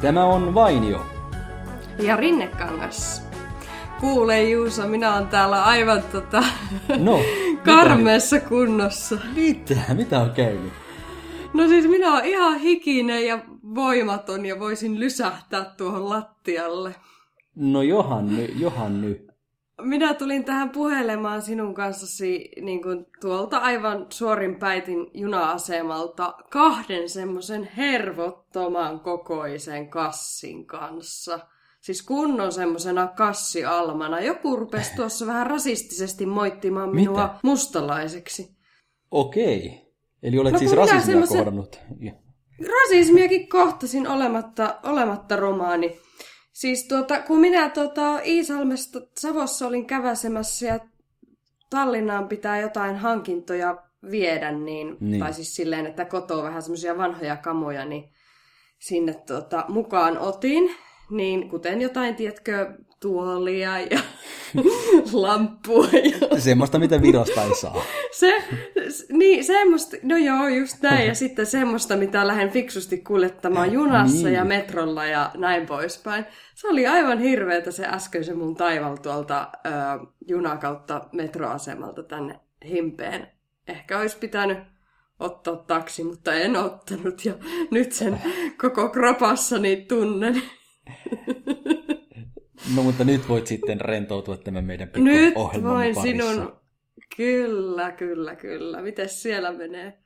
Tämä on Vainio. Ja Rinnekangas. Kuule Juuso, minä olen täällä aivan tota, No, karmeessa kunnossa. mitä? Mitä on käynyt? No siis minä olen ihan hikinen ja voimaton ja voisin lysähtää tuohon lattialle. No johan nyt, johan nyt. Minä tulin tähän puhelemaan sinun kanssasi niin kuin tuolta aivan suorin päitin juna-asemalta kahden semmoisen hervottoman kokoisen kassin kanssa. Siis kunnon semmosena kassialmana. Joku rupesi tuossa vähän rasistisesti moittimaan minua Mitä? mustalaiseksi. Okei. Eli olet No, siis rasismia semmosen- kohdannut. Rasismiakin kohtasin olematta, olematta romaani. Siis tuota, kun minä tuota, Iisalmesta Savossa olin käväsemässä ja Tallinnaan pitää jotain hankintoja viedä, niin, Niin. tai siis silleen, että kotoa vähän semmoisia vanhoja kamoja, niin sinne tuota, mukaan otin. Niin kuten jotain, tiedätkö, tuolia ja lamppua ja Semmoista, mitä Virosta ei saa. se, niin, semmoista, no joo, just näin. Ja sitten semmoista, mitä lähden fiksusti kuljettamaan junassa Niin. ja metrolla ja näin poispäin. Se oli aivan hirveetä se äsken se mun taival tuolta ö, juna kautta metroasemalta tänne Himpeen. Ehkä olisi pitänyt ottaa taksi, mutta en ottanut. Ja nyt sen koko kropassani tunnen. No mutta nyt voit sitten rentoutua tämän meidän pikku Nyt voin parissa. sinun... Kyllä, kyllä, kyllä. Mites siellä menee?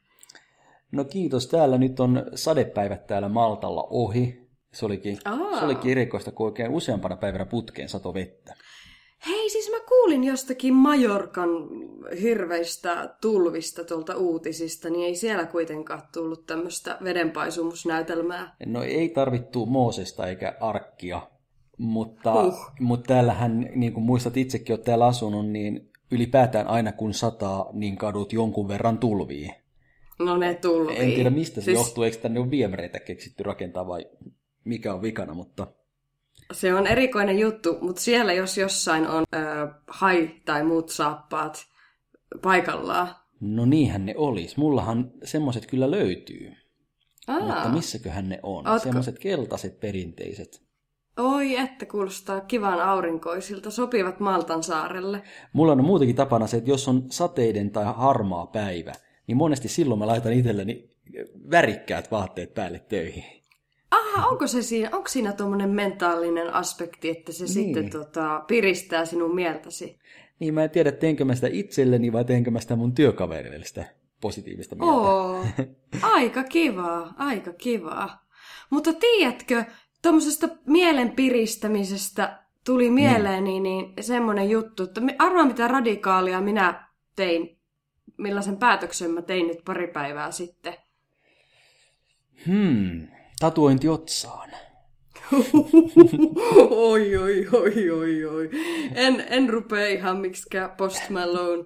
No kiitos. Täällä nyt on sadepäivät täällä Maltalla ohi. Se olikin, Aa. se olikin erikoista, kun oikein useampana päivänä putkeen sato vettä. Hei, siis mä kuulin jostakin Majorkan hirveistä tulvista tuolta uutisista, niin ei siellä kuitenkaan tullut tämmöistä vedenpaisumusnäytelmää. No ei tarvittu Moosesta eikä Arkkia, mutta, Huh. mutta täällähän, niin kuin muistat itsekin, olet täällä asunut, niin ylipäätään aina kun sataa, niin kadut jonkun verran tulvii. No ne tulvii. En tiedä mistä se siis johtuu, eikö tänne ole viemäreitä keksitty rakentaa vai mikä on vikana, mutta Se on erikoinen juttu, mutta siellä jos jossain on ö, hai tai muut saappaat paikallaan. no niinhän ne olisi. Mullahan semmoiset kyllä löytyy, Aa, mutta missäköhän ne on? Ootko- Semmoiset keltaiset perinteiset. Oi, että kuulostaa kivan aurinkoisilta, sopivat Maltan saarelle. Mulla on muutenkin tapana se, että jos on sateiden tai harmaa päivä, niin monesti silloin mä laitan itselleni värikkäät vaatteet päälle töihin. Aha, onko, se siinä, onko siinä tuommoinen mentaalinen aspekti, että se Niin. sitten tota, piristää sinun mieltäsi? Niin mä en tiedä, teenkö mä sitä itselleni vai teenkö mä sitä mun työkavereille sitä positiivista mieltä. Oo, aika kivaa, aika kivaa. Mutta tiedätkö, tuommoisesta mielen piristämisestä tuli mieleeni niin semmoinen juttu, että arvaa mitä radikaalia minä tein, millaisen päätöksen mä tein nyt pari päivää sitten. Hmm, tatuointi otsaan. oi, oi, oi, oi, oi. En, en rupea ihan miksikään Post Malone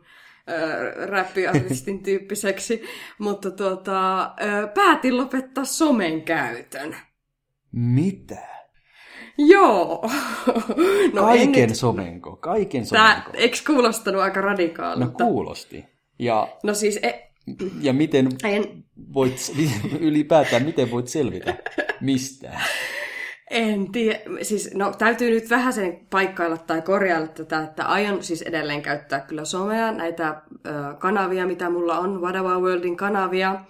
äh, räppiartistin tyyppiseksi, mutta tuota, äh, päätin lopettaa somen käytön. Mitä? Joo. No en Kaiken nyt, somenko, kaiken tää, somenko. eikö kuulostanut aika No radikaalilta? kuulosti. Ja, No siis, e, ja miten en, voit, ylipäätään, miten voit selvitä mistään? en tiedä. Siis, no täytyy nyt vähän sen paikkailla tai korjailla tätä, että aion siis edelleen käyttää kyllä somea, näitä ö, kanavia, mitä mulla on, Wadawa Worldin kanavia.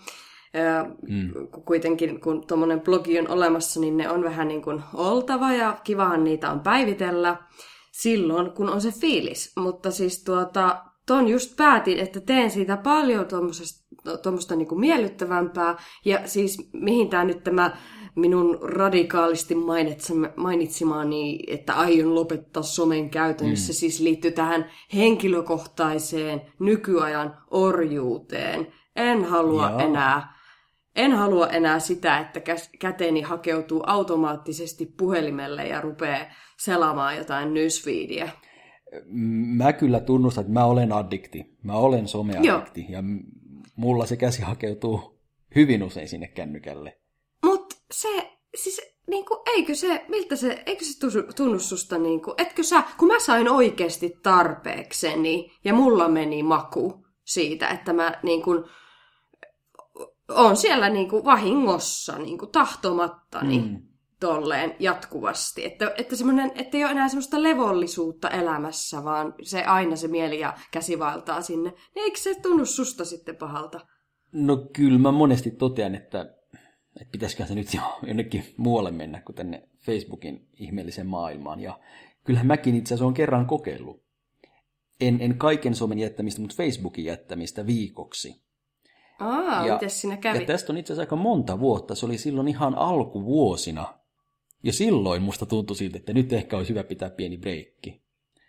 Mm. Kuitenkin kun tuommoinen blogi on olemassa, niin ne on vähän niin kuin oltava ja kivahan niitä on päivitellä silloin, kun on se fiilis. Mutta siis tuota, ton just päätin, että teen siitä paljon tuommoista niinku miellyttävämpää. Ja siis mihin tämä nyt tämä minun radikaalisti mainitsema- mainitsemani, että aion lopettaa somen käytön, mm. se siis liittyy tähän henkilökohtaiseen nykyajan orjuuteen. En halua Jaa. enää en halua enää sitä, että käteni hakeutuu automaattisesti puhelimelle ja rupeaa selaamaan jotain newsfeedia. Mä kyllä tunnustan, että mä olen addikti. Mä olen someaddikti. Ja m- mulla se käsi hakeutuu hyvin usein sinne kännykälle. Mutta se, siis niinku, eikö se, miltä se, eikö se tunnu susta niinku, etkö sä, kun mä sain oikeasti tarpeekseni ja mulla meni maku siitä, että mä niinku, on siellä niinku vahingossa, niinku tahtomattani, mm. tolleen jatkuvasti. Että, että, että ei ole enää semmoista levollisuutta elämässä, vaan se aina se mieli ja käsi vaeltaa sinne. Niin eikö se tunnu susta sitten pahalta? No kyllä mä monesti totean, että, että pitäisikö se nyt jo jonnekin muualle mennä kuin tänne Facebookin ihmeelliseen maailmaan. Ja kyllähän mäkin itse asiassa olen kerran kokeillut. En, en kaiken somen jättämistä, mutta Facebookin jättämistä viikoksi. Aa, ja, miten sinä kävi? Ja tästä on itse asiassa aika monta vuotta. Se oli silloin ihan alkuvuosina. Ja silloin musta tuntui siltä, että nyt ehkä olisi hyvä pitää pieni breikki.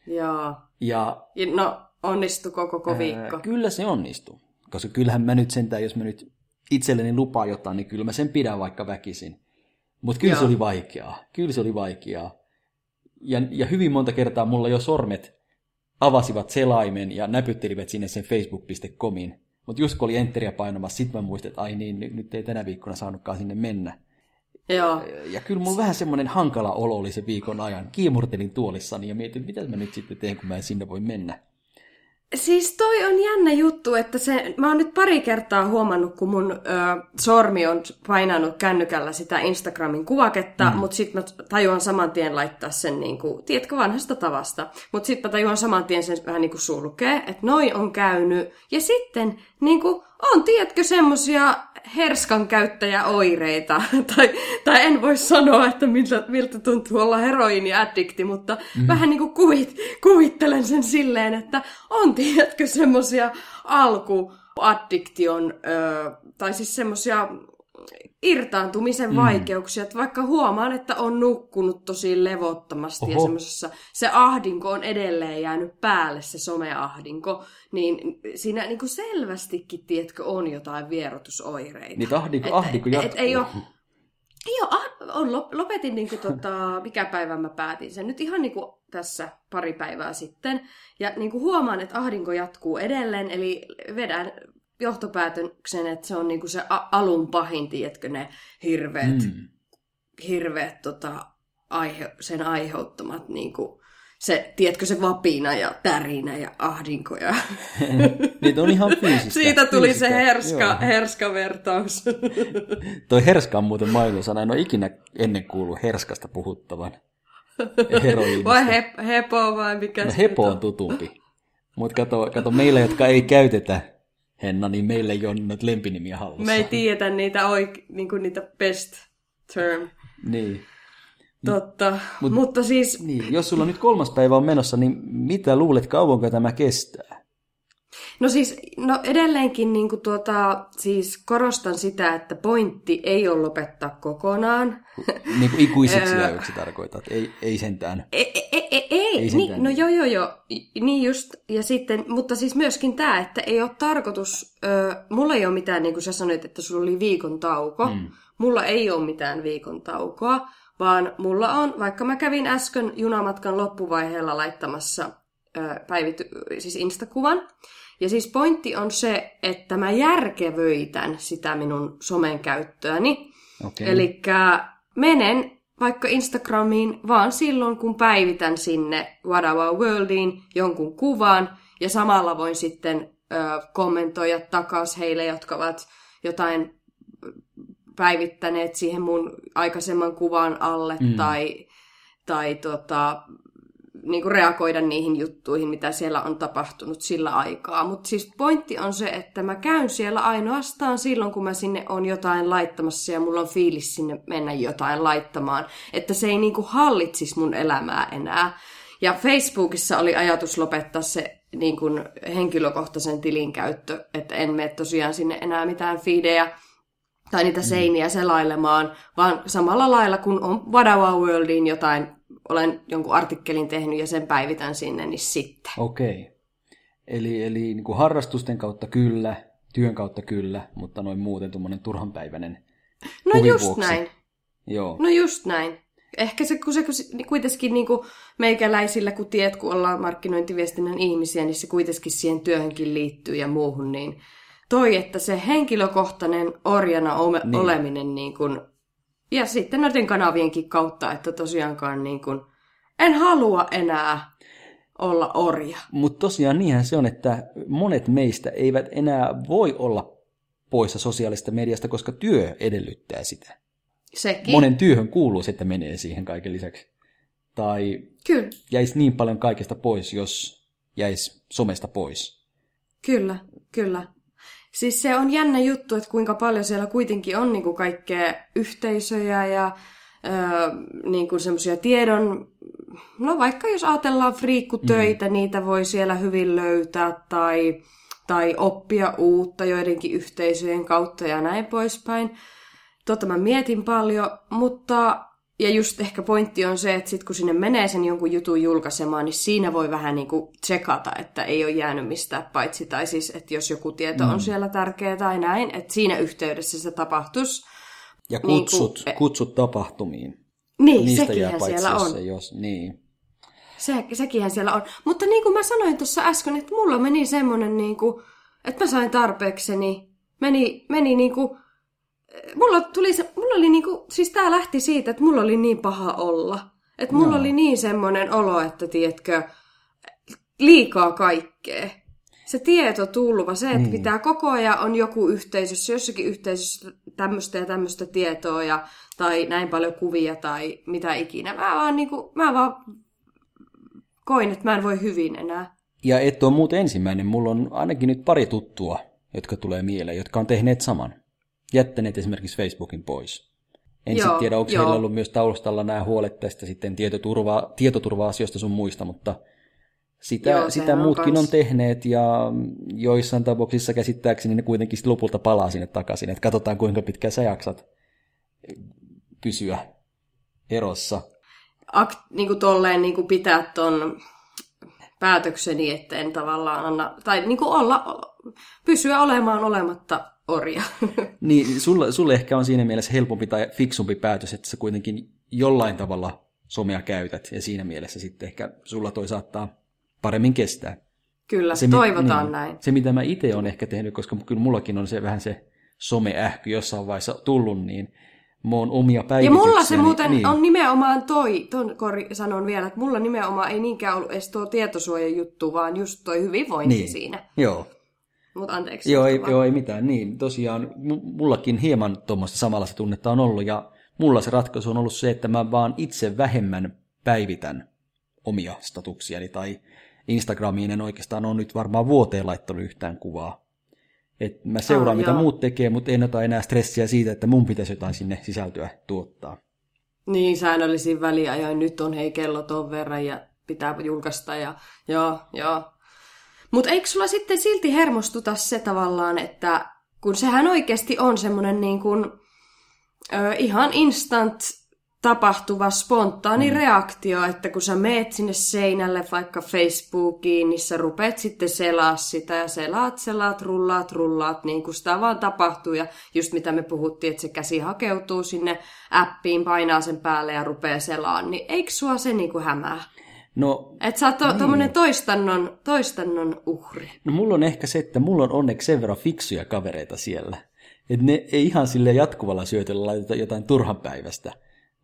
Joo. Ja, no, onnistuko koko viikko? Ää, kyllä se onnistui. Koska kyllähän mä nyt sentään, jos mä nyt itselleni lupaan jotain, niin kyllä mä sen pidän vaikka väkisin. Mutta kyllä Joo. se oli vaikeaa. Kyllä se oli vaikeaa. Ja, ja hyvin monta kertaa mulla jo sormet avasivat selaimen ja näpyttelivät sinne sen facebook.comin. Mutta just kun oli enteriä painamassa, sit mä muistin, että ai niin, nyt ei tänä viikkona saanutkaan sinne mennä. Joo. Ja kyllä mulla vähän semmoinen hankala olo oli se viikon ajan. Kiimurtelin tuolissani ja mietin, mitä mä nyt sitten teen, kun mä en sinne voi mennä. Siis toi on jännä juttu, että se, mä oon nyt pari kertaa huomannut, kun mun ö, sormi on painanut kännykällä sitä Instagramin kuvaketta, mm. mutta sitten mä tajuan saman tien laittaa sen, niin kuin, tiedätkö, vanhasta tavasta. Mutta sitten mä tajuan saman tien sen vähän niin kuin sulkee, että noi on käynyt. Ja sitten niin kuin, on, tiedätkö, semmosia herskan käyttäjäoireita, tai, tai en voi sanoa, että miltä, miltä tuntuu olla heroiniaddikti, mutta mm. vähän niin kuin kuvit, kuvittelen sen silleen, että on, tiedätkö, semmosia alkuaddiktion, ö, tai siis semmosia irtaantumisen mm. vaikeuksia, että vaikka huomaan, että on nukkunut tosi levottomasti Oho. ja semmoisessa, se ahdinko on edelleen jäänyt päälle, se someahdinko, niin siinä niin kuin selvästikin, tiedätkö, on jotain vierotusoireita. Niin ahdinko, et, ahdinko jatkuu. Et, ei ole, Joo, ah, on, lopetin, niin kuin, tota, mikä päivä mä päätin sen. Nyt ihan niin kuin tässä pari päivää sitten. Ja niin kuin huomaan, että ahdinko jatkuu edelleen, eli vedän johtopäätöksen, että se on niinku se a- alun pahin, tiedätkö, ne hirveät, mm. hirveät tota, aihe, sen aiheuttamat niinku, se, tiedätkö, se vapina ja tärinä ja ahdinko. Ja... Niitä on ihan fyysistä. Siitä tuli fyysistä. se herska, herska vertaus. Toi herska on muuten mainosana. En ole ikinä ennen kuullut herskasta puhuttavan. Vai he, hepo vai mikä no, hepo on tutumpi. Mutta kato, kato, meillä, jotka ei käytetä Henna, niin meillä ei ole noita lempinimiä hallussa. Me ei tiedetä niitä, oik- niin kuin niitä best term. Niin. Totta, Mut, mutta siis... Niin, jos sulla nyt kolmas päivä on menossa, niin mitä luulet, kauanko tämä kestää? No siis, no edelleenkin niin kuin tuota, siis korostan sitä, että pointti ei ole lopettaa kokonaan. Niin kuin ikuisiksi ajoiksi tarkoitat, ei, ei sentään. Ei, ei, ei, ei. ei niin, no joo joo joo, niin just, ja sitten, mutta siis myöskin tämä, että ei ole tarkoitus, ö, mulla ei ole mitään, niin kuin sä sanoit, että sulla oli viikon tauko, mm. mulla ei ole mitään viikon taukoa, vaan mulla on, vaikka mä kävin äsken junamatkan loppuvaiheella laittamassa päivity, siis Instakuvan, ja siis pointti on se, että mä järkevöitän sitä minun somen käyttöäni. Okay. Eli menen vaikka Instagramiin vaan silloin, kun päivitän sinne Wadawa Worldiin jonkun kuvan, ja samalla voin sitten ö, kommentoida takaisin heille, jotka ovat jotain päivittäneet siihen mun aikaisemman kuvan alle, mm. tai, tai tota, niin kuin reagoida niihin juttuihin, mitä siellä on tapahtunut sillä aikaa. Mutta siis pointti on se, että mä käyn siellä ainoastaan silloin, kun mä sinne on jotain laittamassa ja mulla on fiilis sinne mennä jotain laittamaan. Että se ei niin kuin hallitsisi mun elämää enää. Ja Facebookissa oli ajatus lopettaa se niin kuin henkilökohtaisen tilin käyttö, että en mene tosiaan sinne enää mitään fiidejä tai niitä mm. seiniä selailemaan, vaan samalla lailla kun on Wadawa Worldiin jotain olen jonkun artikkelin tehnyt ja sen päivitän sinne, niin sitten. Okei. Okay. Eli, eli niin kuin harrastusten kautta kyllä, työn kautta kyllä, mutta noin muuten tuommoinen turhanpäiväinen No just vuoksi. näin. Joo. No just näin. Ehkä se, kun se kun kuitenkin niin kuin meikäläisillä, kun tiedät, kun ollaan markkinointiviestinnän ihmisiä, niin se kuitenkin siihen työhönkin liittyy ja muuhun, niin toi, että se henkilökohtainen orjana ole, niin. oleminen niin kuin ja sitten noiden kanavienkin kautta, että tosiaankaan niin kuin, en halua enää olla orja. Mutta tosiaan niinhän se on, että monet meistä eivät enää voi olla poissa sosiaalista mediasta, koska työ edellyttää sitä. Sekin. Monen työhön kuuluu se, että menee siihen kaiken lisäksi. Tai Kyllä, jäisi niin paljon kaikesta pois, jos jäisi somesta pois. kyllä, kyllä. Siis se on jännä juttu, että kuinka paljon siellä kuitenkin on niinku kaikkea yhteisöjä ja öö, niinku semmoisia tiedon... No vaikka jos ajatellaan friikkutöitä, mm. niitä voi siellä hyvin löytää tai, tai oppia uutta joidenkin yhteisöjen kautta ja näin poispäin. Tota mä mietin paljon, mutta ja just ehkä pointti on se, että sit kun sinne menee sen jonkun jutun julkaisemaan, niin siinä voi vähän niin kuin tsekata, että ei ole jäänyt mistään paitsi. Tai siis, että jos joku tieto mm. on siellä tärkeä tai näin, että siinä yhteydessä se tapahtuisi. Ja Niin kutsut, kuin- kutsut tapahtumiin. Niin, Niistä sekinhän jää paitsi, siellä jos on. jos, niin. Se, sekinhän siellä on. Mutta niin kuin mä sanoin tuossa äsken, että mulla meni semmoinen, niin kuin, että mä sain tarpeekseni. Meni, meni niin kuin, mulla, tuli se, mulla oli niin kuin, siis tää lähti siitä, että mulla oli niin paha olla. Että mulla Joo. oli niin semmoinen olo, että tiedätkö, liikaa kaikkea. Se tietotulva, se, että Niin. pitää koko ajan on joku yhteisössä, jossakin yhteisössä tämmöistä ja tämmöistä tietoa ja, tai näin paljon kuvia tai mitä ikinä. Mä vaan, niin kuin, mä vaan koin, että mä en voi hyvin enää. Ja et ole muuten ensimmäinen. Mulla on ainakin nyt pari tuttua, jotka tulee mieleen, jotka on tehneet saman. Jättäneet esimerkiksi Facebookin pois. En sitten tiedä, onko joo. heillä ollut myös taustalla nämä huolet tästä sitten tietoturva, tietoturva-asioista sun muista, mutta sitä, Joo, sitä muutkin kans. on tehneet ja joissain tapauksissa käsittääkseni ne kuitenkin lopulta palaa sinne takaisin, että katsotaan kuinka pitkään sä jaksat pysyä erossa. Akt, niin kuin tolleen niin kuin pitää ton päätökseni, että en tavallaan anna, tai niin kuin olla, pysyä olemaan olematta orja. Niin, sulle, sulle ehkä on siinä mielessä helpompi tai fiksumpi päätös, että sä kuitenkin jollain tavalla somea käytät, ja siinä mielessä sitten ehkä sulla toi saattaa paremmin kestää. Kyllä, mi- toivotaan niin, näin. Se, mitä mä itse olen ehkä tehnyt, koska kyllä mullakin on se vähän se someähky jossain vaiheessa tullut, niin mä oon omia Ja päivityksiä. mulla se muuten niin, on nimenomaan toi, ton kori, sanon vielä, että mulla nimenomaan ei niinkään ollut edes tuo tietosuojajuttu, vaan just toi hyvinvointi Niin. siinä. Joo, Mutta anteeksi. joo, ei, joo, ei mitään. Niin, tosiaan mu- mullakin hieman tuommoista samanlaista tunnetta on ollut, ja mulla se ratkaisu on ollut se, että mä vaan itse vähemmän päivitän omia statuksiani, tai Instagramiin en oikeastaan ole nyt varmaan vuoteen laittanut yhtään kuvaa. Et mä seuraan, Ah, mitä joo. muut tekee, mutta en ota enää stressiä siitä, että mun pitäisi jotain sinne sisältöä tuottaa. Niin, säännöllisin väliajoin. Nyt on hei kello ton verran ja pitää julkaista ja joo, joo. Mutta eikö sulla sitten silti hermostuta se tavallaan, että kun sehän oikeasti on semmoinen niin kuin, ö, ihan instant tapahtuva spontaani mm. reaktio, että kun sä meet sinne seinälle vaikka Facebookiin, niin sä rupeat sitten selaa sitä ja selaat, selaat, rullaat, rullaat, niin kuin sitä vaan tapahtuu. Ja just mitä me puhuttiin, että se käsi hakeutuu sinne appiin, painaa sen päälle ja rupeaa selaan, niin eikö sua se niin kuin hämää? No, Että sä oot to, tommonen toistannon, toistannon uhri. no mulla on ehkä se, että mulla on onneksi sen verran fiksuja kavereita siellä. Että ne ei ihan sille jatkuvalla syötöllä laiteta jotain turhan päivästä,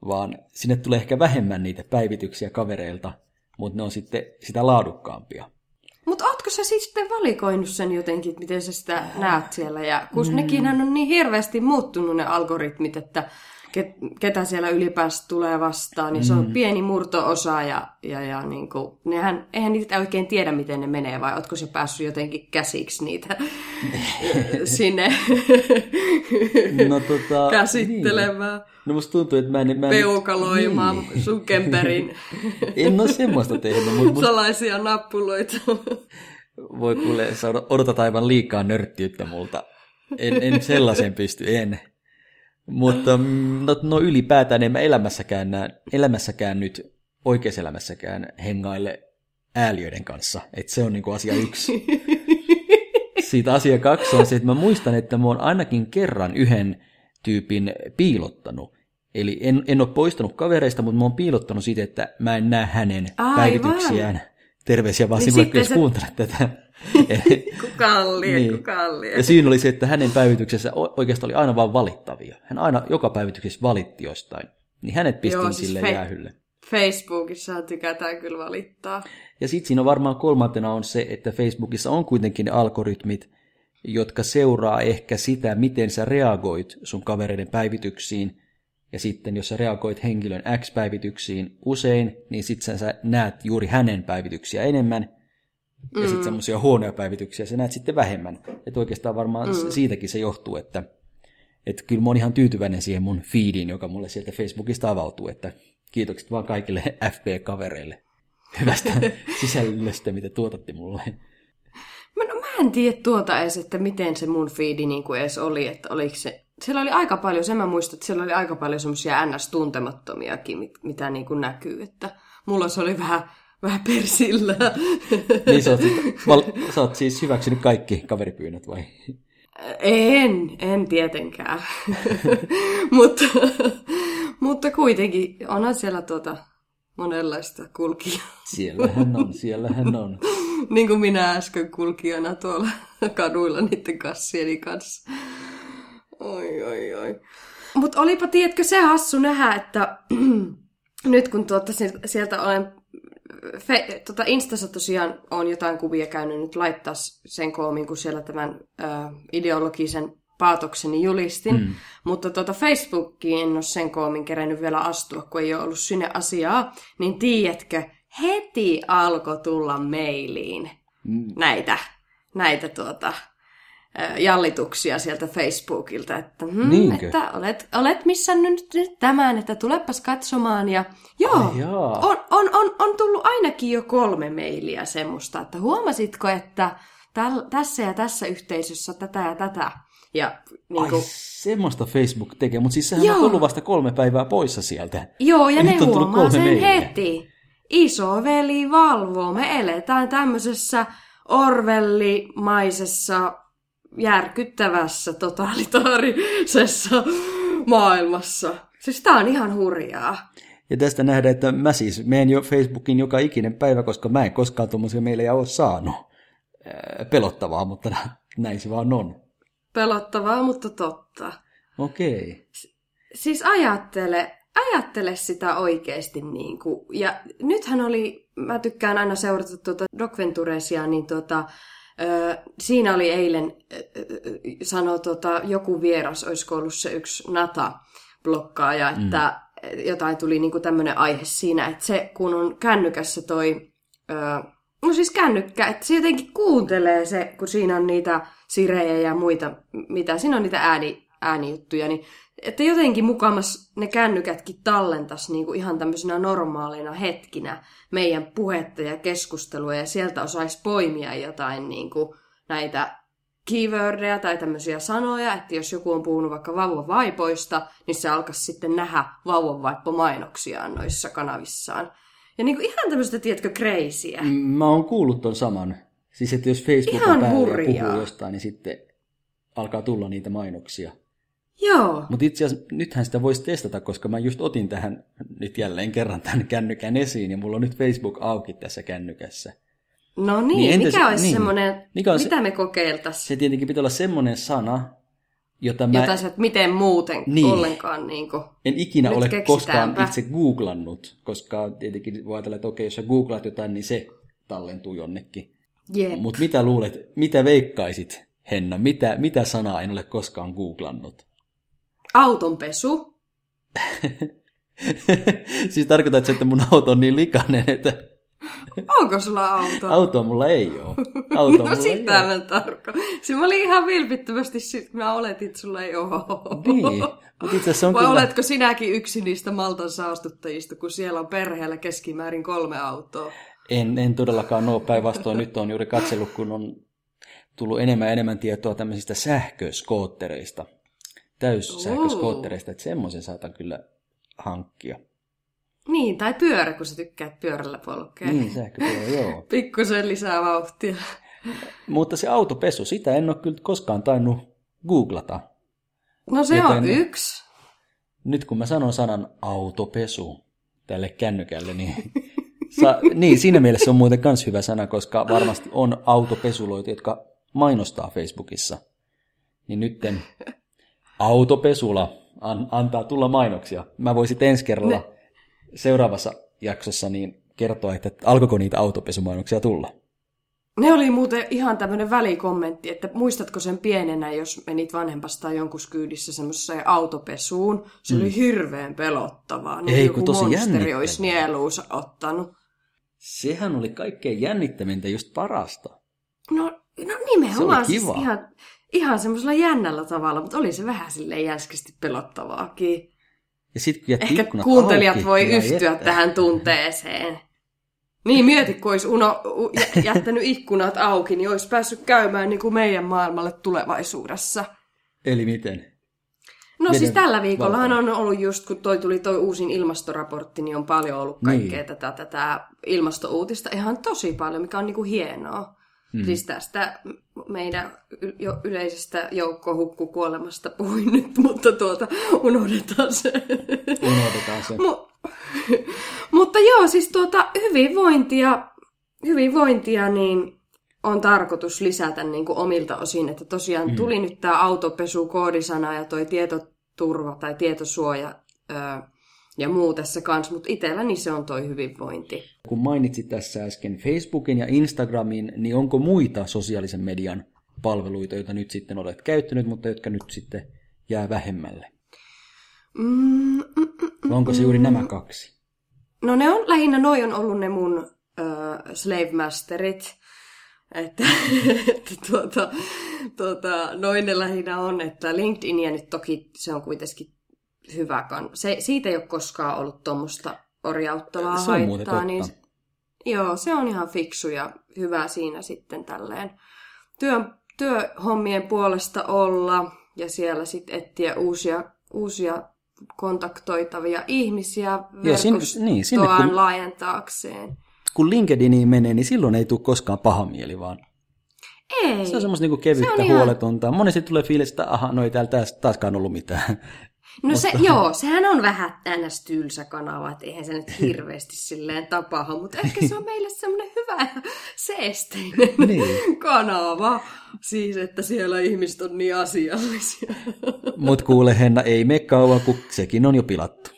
vaan sinne tulee ehkä vähemmän niitä päivityksiä kavereilta, mutta ne on sitten sitä laadukkaampia. Mutta ootko sä siis sitten valikoinut sen jotenkin, että miten sä sitä näet siellä? Ja kun mm. nekinhän on niin hirveästi muuttunut ne algoritmit, että ketä siellä ylipäänsä tulee vastaan, niin se on pieni murto-osa ja, ja, ja niin kuin, nehän, eihän niitä oikein tiedä, miten ne menee, vai ootko se päässyt jotenkin käsiksi niitä sinne No, tota, käsittelemään, Niin. No musta tuntuu, että mä en... Mä en peukaloimaan Niin. sun kemperin En ole semmoista tehnyt, mutta mut salaisia nappuloita. voi kuule, sä odotat aivan liikaa nörttiyttä multa. En, en sellaisen pysty, en. Mutta mm, no, no ylipäätään en mä elämässäkään, näe, elämässäkään nyt, oikeassa elämässäkään hengaille ääliöiden kanssa. Et se on niinku asia yksi. Siitä asia kaksi on se, että mä muistan, että mä oon ainakin kerran yhden tyypin piilottanut. Eli en, en ole poistanut kavereista, mutta mä oon piilottanut siitä, että mä en näe hänen Aivan. päivityksiään. Terveisiä vaan Niin jos kuuntelet tätä. Kukaan lie, Niin. kukaan lie. Ja syyn oli se, että hänen päivityksessä oikeastaan oli aina vaan valittavia. Hän aina joka päivityksessä valitti jostain. Niin hänet pistin Joo, siis sille fe- jäähylle. Facebookissa tykätään kyllä valittaa. Ja sitten siinä on varmaan kolmantena on se, että Facebookissa on kuitenkin ne algoritmit, jotka seuraa ehkä sitä, miten sä reagoit sun kavereiden päivityksiin. ja sitten jos sä reagoit henkilön X-päivityksiin usein, niin sitten sä näet juuri hänen päivityksiä enemmän, ja mm. sitten semmoisia huonoja päivityksiä sä näet sitten vähemmän. Että oikeastaan varmaan mm. siitäkin se johtuu, että, että kyllä mä oon ihan tyytyväinen siihen mun feediin, joka mulle sieltä Facebookista avautuu, että kiitokset vaan kaikille FB-kavereille hyvästä sisällöstä, mitä tuotatte mulle. Mä, no, mä en tiedä tuota edes, että miten se mun feedi niin kuin edes oli, että oliko se... Siellä oli aika paljon, sen mä muistan, että siellä oli aika paljon semmoisia ns-tuntemattomiakin, mit, mitä niin kuin näkyy, että mulla se oli vähän, vähän persillä. niin sä oot, val, sä oot siis hyväksynyt kaikki kaveripyynnöt vai? En, en tietenkään. mutta, mutta kuitenkin onhan siellä tuota monenlaista kulkijaa. Siellähän on, siellähän on. niin kuin minä äsken kulkijana tuolla kaduilla niiden kassieni kanssa. Oi, oi, oi. Mutta olipa, tiedätkö, se hassu nähdä, että nyt kun tuota, sieltä olen fe, tota Instassa tosiaan on jotain kuvia käynyt nyt laittaa sen koomin, kun siellä tämän ö, ideologisen paatokseni julistin. Mm. Mutta tuota Facebookiin en ole sen koomin kerennyt vielä astua, kun ei ole ollut sinne asiaa. Niin tiedätkö, heti alkoi tulla mailiin mm. näitä, näitä tuota, jallituksia sieltä Facebookilta, että, hmm, että olet, olet missannut nyt tämän, että tulepas katsomaan. Ja joo, on, on, on, on tullut ainakin jo kolme mailia semmoista, että huomasitko, että täl, tässä ja tässä yhteisössä tätä ja tätä. Ja, niin kuin... Ai, semmoista Facebook tekee, mutta siis sehän Joo. on ollut vasta kolme päivää poissa sieltä. Joo, ja, ja ne huomaa sen meilia. heti. Iso veli valvoo. Me eletään tämmöisessä Orwellimaisessa järkyttävässä totalitaarisessa maailmassa. Siis tää on ihan hurjaa. Ja tästä nähdään, että mä siis menen jo Facebookin joka ikinen päivä, koska mä en koskaan tuommoisia meille ole saanut. Pelottavaa, mutta näin se vaan on. Pelottavaa, mutta totta. Okei. Okay. Siis ajattele, ajattele sitä oikeasti. Niin kuin, ja nythän oli, mä tykkään aina seurata tuota Doc Venturesia, niin tuota, siinä oli eilen, sanoi tuota, joku vieras, olisiko ollut se yksi Nata-blokkaaja, mm. että jotain tuli niin kuin tämmöinen aihe siinä, että se kun on kännykässä toi... No siis kännykkä, että se jotenkin kuuntelee se, kun siinä on niitä sirejä ja muita, mitä siinä on niitä ääni, äänijuttuja, niin että jotenkin mukamas ne kännykätkin tallentas niin kuin ihan tämmöisenä normaaleina hetkinä meidän puhetta ja keskustelua ja sieltä osaisi poimia jotain niin kuin näitä keywordeja tai tämmöisiä sanoja, että jos joku on puhunut vaikka vauvavaipoista, niin se alkaisi sitten nähdä vauvavaippomainoksiaan noissa kanavissaan. Ja niin kuin ihan tämmöistä, tiedätkö, kreisiä. Mä oon kuullut ton saman. Siis, että jos Facebook on päällä ja puhuu jostain, niin sitten alkaa tulla niitä mainoksia. Joo. Mutta itse asiassa nythän sitä voisi testata, koska mä just otin tähän nyt jälleen kerran tämän kännykän esiin, ja mulla on nyt Facebook auki tässä kännykässä. No niin, niin entäs, mikä olisi niin, semmoinen, mikä olisi, mitä me kokeiltaisiin? Se tietenkin pitää olla semmoinen sana, jota mä... Jota sä et miten muuten niin. ollenkaan niin kuin, En ikinä ole koskaan itse googlannut, koska tietenkin voi ajatella, että okei, jos sä googlaat jotain, niin se tallentuu jonnekin. Mutta mitä luulet, mitä veikkaisit, Henna? Mitä, mitä sanaa en ole koskaan googlannut? Autonpesu. siis tarkoitat että mun auto on niin likainen, että Onko sulla auto? Autoa mulla ei ole. Auto no sitä mä tarko. Siis mä olin ihan vilpittömästi, mä oletin, että sulla ei ole. Niin. Itse on Vai kyllä... oletko sinäkin yksi niistä Maltan saastuttajista, kun siellä on perheellä keskimäärin kolme autoa? En, en todellakaan ole. Päinvastoin nyt on juuri katsellut, kun on tullut enemmän ja enemmän tietoa tämmöisistä sähköskoottereista. Täyssähköskoottereista, että semmoisen saatan kyllä hankkia. Niin, tai pyörä, kun sä tykkäät pyörällä polkea. Niin, sähköpyörä, joo. Pikkusen lisää vauhtia. Mutta se autopesu, sitä en ole kyllä koskaan tainnut googlata. No se Joten on yksi. Nyt kun mä sanon sanan autopesu tälle kännykälle, niin, sa, niin siinä mielessä on muuten myös hyvä sana, koska varmasti on autopesuloita, jotka mainostaa Facebookissa. Niin nytten autopesula an, antaa tulla mainoksia. Mä voisin ensi kerralla ne seuraavassa jaksossa niin kertoa, että alkoiko niitä autopesumainoksia tulla. Ne oli muuten ihan tämmöinen välikommentti, että muistatko sen pienenä, jos menit vanhempasta jonkun kyydissä semmoiseen autopesuun. Se mm. oli hirveän pelottavaa. Niin Ei, joku kun tosi monsteri olisi nieluunsa ottanut. Sehän oli kaikkein jännittävintä, just parasta. No, no nimenomaan Se oli siis kiva. ihan, ihan semmoisella jännällä tavalla, mutta oli se vähän silleen jänskisti pelottavaakin. Ja sitten kun Ehkä kuuntelijat auki, voi yhtyä että- tähän tunteeseen. Niin, mieti, kun olisi uno, jättänyt ikkunat auki, niin olisi päässyt käymään niin kuin meidän maailmalle tulevaisuudessa. Eli miten? No Veden siis tällä viikollahan on ollut just, kun toi tuli toi uusin ilmastoraportti, niin on paljon ollut kaikkea niin. tätä, tätä ilmastouutista. Ihan tosi paljon, mikä on niinku hienoa. Hmm. Siis tästä meidän jo, yleisestä joukkohukkukuolemasta puhuin nyt, mutta tuota, unohdetaan se. Unohdetaan se. Mu- mutta joo, siis tuota, hyvinvointia, hyvinvointia niin on tarkoitus lisätä niin kuin omilta osin, että tosiaan mm. tuli nyt tämä autopesu, koodisana ja toi tietoturva tai tietosuoja öö, ja muu tässä kanssa, mutta itselläni se on toi hyvinvointi. Kun mainitsit tässä äsken Facebookin ja Instagramin, niin onko muita sosiaalisen median palveluita, joita nyt sitten olet käyttänyt, mutta jotka nyt sitten jää vähemmälle? Mm, mm, mm, onko se juuri nämä kaksi? No ne on lähinnä, noi on ollut ne mun ö, slave masterit. Että, että tuota, tuota, noin ne lähinnä on, että LinkedInia nyt toki se on kuitenkin hyvä. Kan. Se, siitä ei ole koskaan ollut tuommoista orjauttavaa Se on haittaa. Niin, joo, se on ihan fiksu ja hyvä siinä sitten tälleen työ, työhommien puolesta olla ja siellä sitten etsiä uusia, uusia kontaktoitavia ihmisiä verkostoaan niin, sinne kun- laajentaakseen. Kun LinkedIniin menee, niin silloin ei tule koskaan paha mieli, vaan Ei. se on semmoista niinku kevyttä, Se on ihan- huoletonta. Monesti tulee fiilis, että aha, no ei täällä taas, taaskaan ollut mitään. No se, joo, sehän on vähän ns. tylsä kanava, että eihän se nyt hirveästi silleen tapahdu, mutta ehkä se on meille semmoinen hyvä ja seesteinen Niin. kanava. Siis, että siellä ihmiset on niin asiallisia. Mut kuule Henna, ei mene kauan, kun sekin on jo pilattu.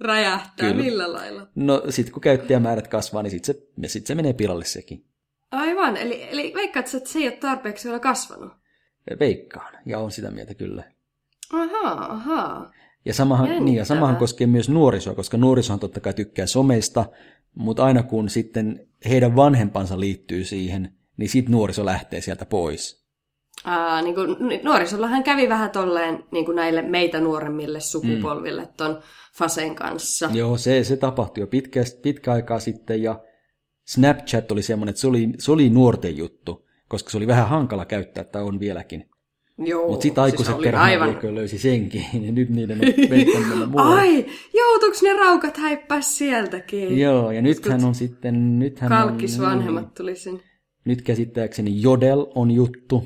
Räjähtää, Kyllä. millä lailla? No sit kun käyttäjämäärät kasvaa, niin sit se, sit se menee pilalle sekin. Aivan, eli, eli veikkaat, että se ei ole tarpeeksi vielä kasvanut? Veikkaan, ja on sitä mieltä kyllä. Ahaa, ahaa. Ja samahan, niin, ja samahan koskee myös nuorisoa, koska nuorisohan totta kai tykkää someista, mutta aina kun sitten heidän vanhempansa liittyy siihen, niin sitten nuoriso lähtee sieltä pois. Aa, niin kuin, nuorisollahan kävi vähän tolleen niin kuin näille meitä nuoremmille sukupolville mm. ton Fasen kanssa. Joo, se, se tapahtui jo pitkä, pitkä aikaa sitten, ja Snapchat oli semmoinen, että se oli, se oli nuorten juttu, koska se oli vähän hankala käyttää, tai on vieläkin. Joo, Mutta sitten aikuiset siis oli kerran aivan... löysi senkin, ja nyt niiden on. Ai, joutuuko ne raukat häippää sieltäkin? Joo, ja nythän on sitten... Nythän Kalkis on, vanhemmat tuli sinne. Nyt käsittääkseni Jodel on juttu.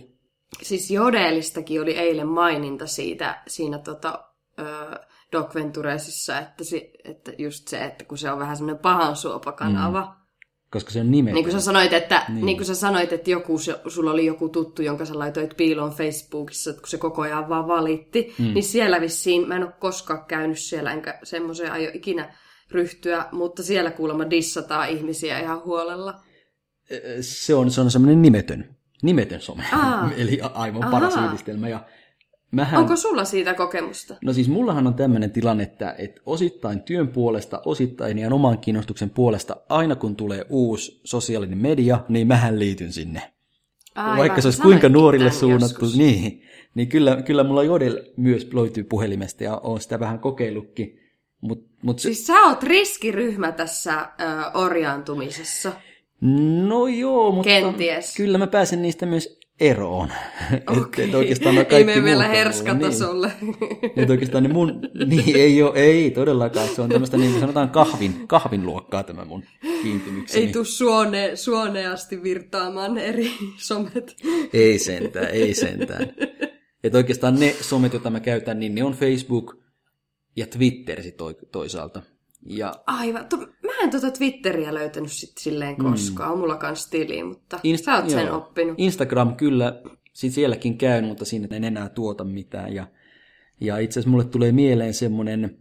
Siis Jodelistakin oli eilen maininta siitä, siinä tota, ö, Doc Venturesissa, että, si, että just se, että kun se on vähän semmoinen pahan suopakanava. Mm. Koska se on nimetön. Niin kuin sä sanoit, että, niin. Niin kuin sä sanoit, että joku, se, sulla oli joku tuttu, jonka sä laitoit piiloon Facebookissa, että kun se koko ajan vaan valitti, mm. niin siellä vissiin, mä en ole koskaan käynyt siellä, enkä semmoiseen aio ikinä ryhtyä, mutta siellä kuulemma dissataan ihmisiä ihan huolella. Se on, se on semmoinen nimetön, nimetön some, Aa. eli aivan paras Ahaa. yhdistelmä. Ja mähän, Onko sulla siitä kokemusta? No siis mullahan on tämmöinen tilanne, että, että osittain työn puolesta, osittain ihan oman kiinnostuksen puolesta, aina kun tulee uusi sosiaalinen media, niin mähän liityn sinne. Aivan, Vaikka se olisi kuinka nuorille suunnattu, joskus. niin, niin kyllä, kyllä mulla Jodel myös löytyy puhelimesta ja on sitä vähän kokeillutkin. Mut, mut se, Siis sä oot riskiryhmä tässä ö, orjaantumisessa. no joo, mutta Kenties. kyllä mä pääsen niistä myös eroon. Okei. et, et oikeastaan nämä Ei mene vielä on herskatasolle. Niin. Et oikeastaan ne mun, niin ei ole, ei todellakaan, se on tämmöistä niin sanotaan kahvin, kahvin luokkaa tämä mun kiintymykseni. Ei tuu suone, suoneasti virtaamaan eri somet. Ei sentään, ei sentään. Että oikeastaan ne somet, joita mä käytän, niin ne on Facebook ja Twitter sit toisaalta. Ja Aivan. To, mä en tuota Twitteriä löytänyt sit silleen koskaan. On mulla kans tili, mutta Mm. Inst- sä oot sen joo. oppinut. Instagram kyllä, sit sielläkin käyn, mutta siinä en enää tuota mitään. Ja, ja itse asiassa mulle tulee mieleen semmoinen